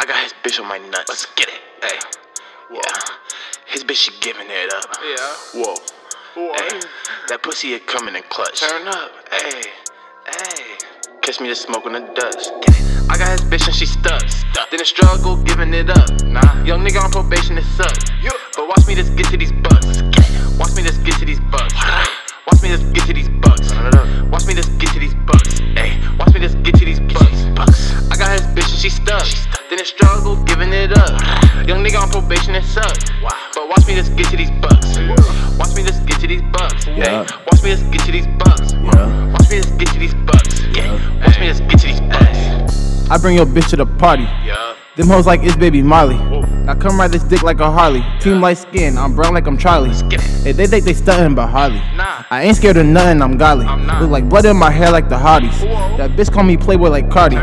I got his bitch on my nuts. Let's get it. Hey. Yeah. His bitch, she giving it up. Yeah. Whoa. What? Hey. That pussy it coming in clutch. Turn up. Hey. Hey. Catch me just smoking the dust. I got his bitch and she stuck. stuck. Didn't struggle giving it up. Nah. Young nigga on probation, it sucks. Yeah. But watch me just get to these bucks. Watch me just get to these bucks. Didn't struggle giving it up. Young nigga on probation, it sucks. But watch me just get to these bucks. Watch me just get to these bucks. Yeah. Hey, watch me just get to these bucks. Yeah. Watch me just get to these bucks. Yeah. Watch me just get to these bucks. I bring your bitch to the party. Yeah. Them hoes like it's baby Marley. I come ride this dick like a Harley. Team light skin, I'm brown like I'm Charlie. get. Hey, they think they stuntin' but hardly. Nah. I ain't scared of nothing, I'm golly. I'm. Look like blood in my hair like the Hardys. Whoa. That bitch call me Playboy like Carti.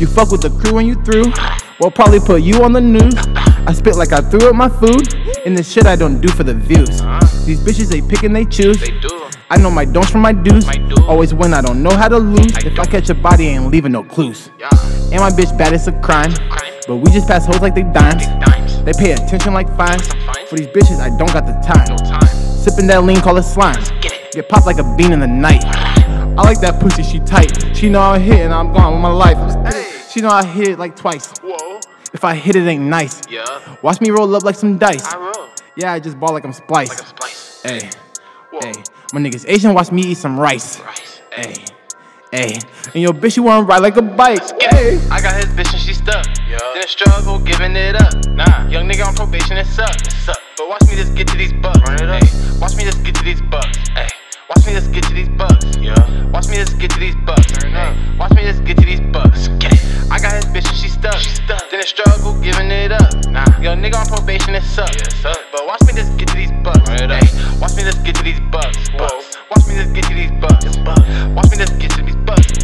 You fuck with the crew when you through. We'll probably put you on the news. I spit like I threw up my food. And the shit I don't do for the views. These bitches they pick and they choose. They do. I know my don'ts from my dues. Always win, I don't know how to lose. If I catch a body, I ain't leaving no clues. And my bitch bad, it's a crime. But we just pass hoes like they dimes. They pay attention like fines. For these bitches, I don't got the time. Sipping that lean, call it slime. Get it. Get popped like a bean in the night. I like that pussy, she tight. She know I hit and I'm gone with my life. She know I hit it like twice. Whoa. If I hit it, ain't nice. Yeah. Watch me roll up like some dice. I roll. Yeah, I just ball like I'm spliced. Like a spice. Hey, hey, my niggas Asian, watch me eat some rice. Rice. Hey, hey, and your bitch, you wanna ride like a bike. Get Hey. I got his bitch and she stuck. Yeah. Didn't struggle giving it up. Nah. Young nigga on probation, it sucks. It suck. But watch me just get to these bucks. Run it up. Ay, watch me just get to these bucks. Ay, watch me just get to these bucks. Yeah. Watch me just get to these bucks. Turn up. Watch me just get to She struggle giving it up. Nah. Young nigga on probation, it sucks. Yeah, it suck. But watch me just get to these bucks. It. Ay, watch me just get to these bucks. Bucks. Watch me just get to these bucks. Bucks. Watch me just get to these bucks.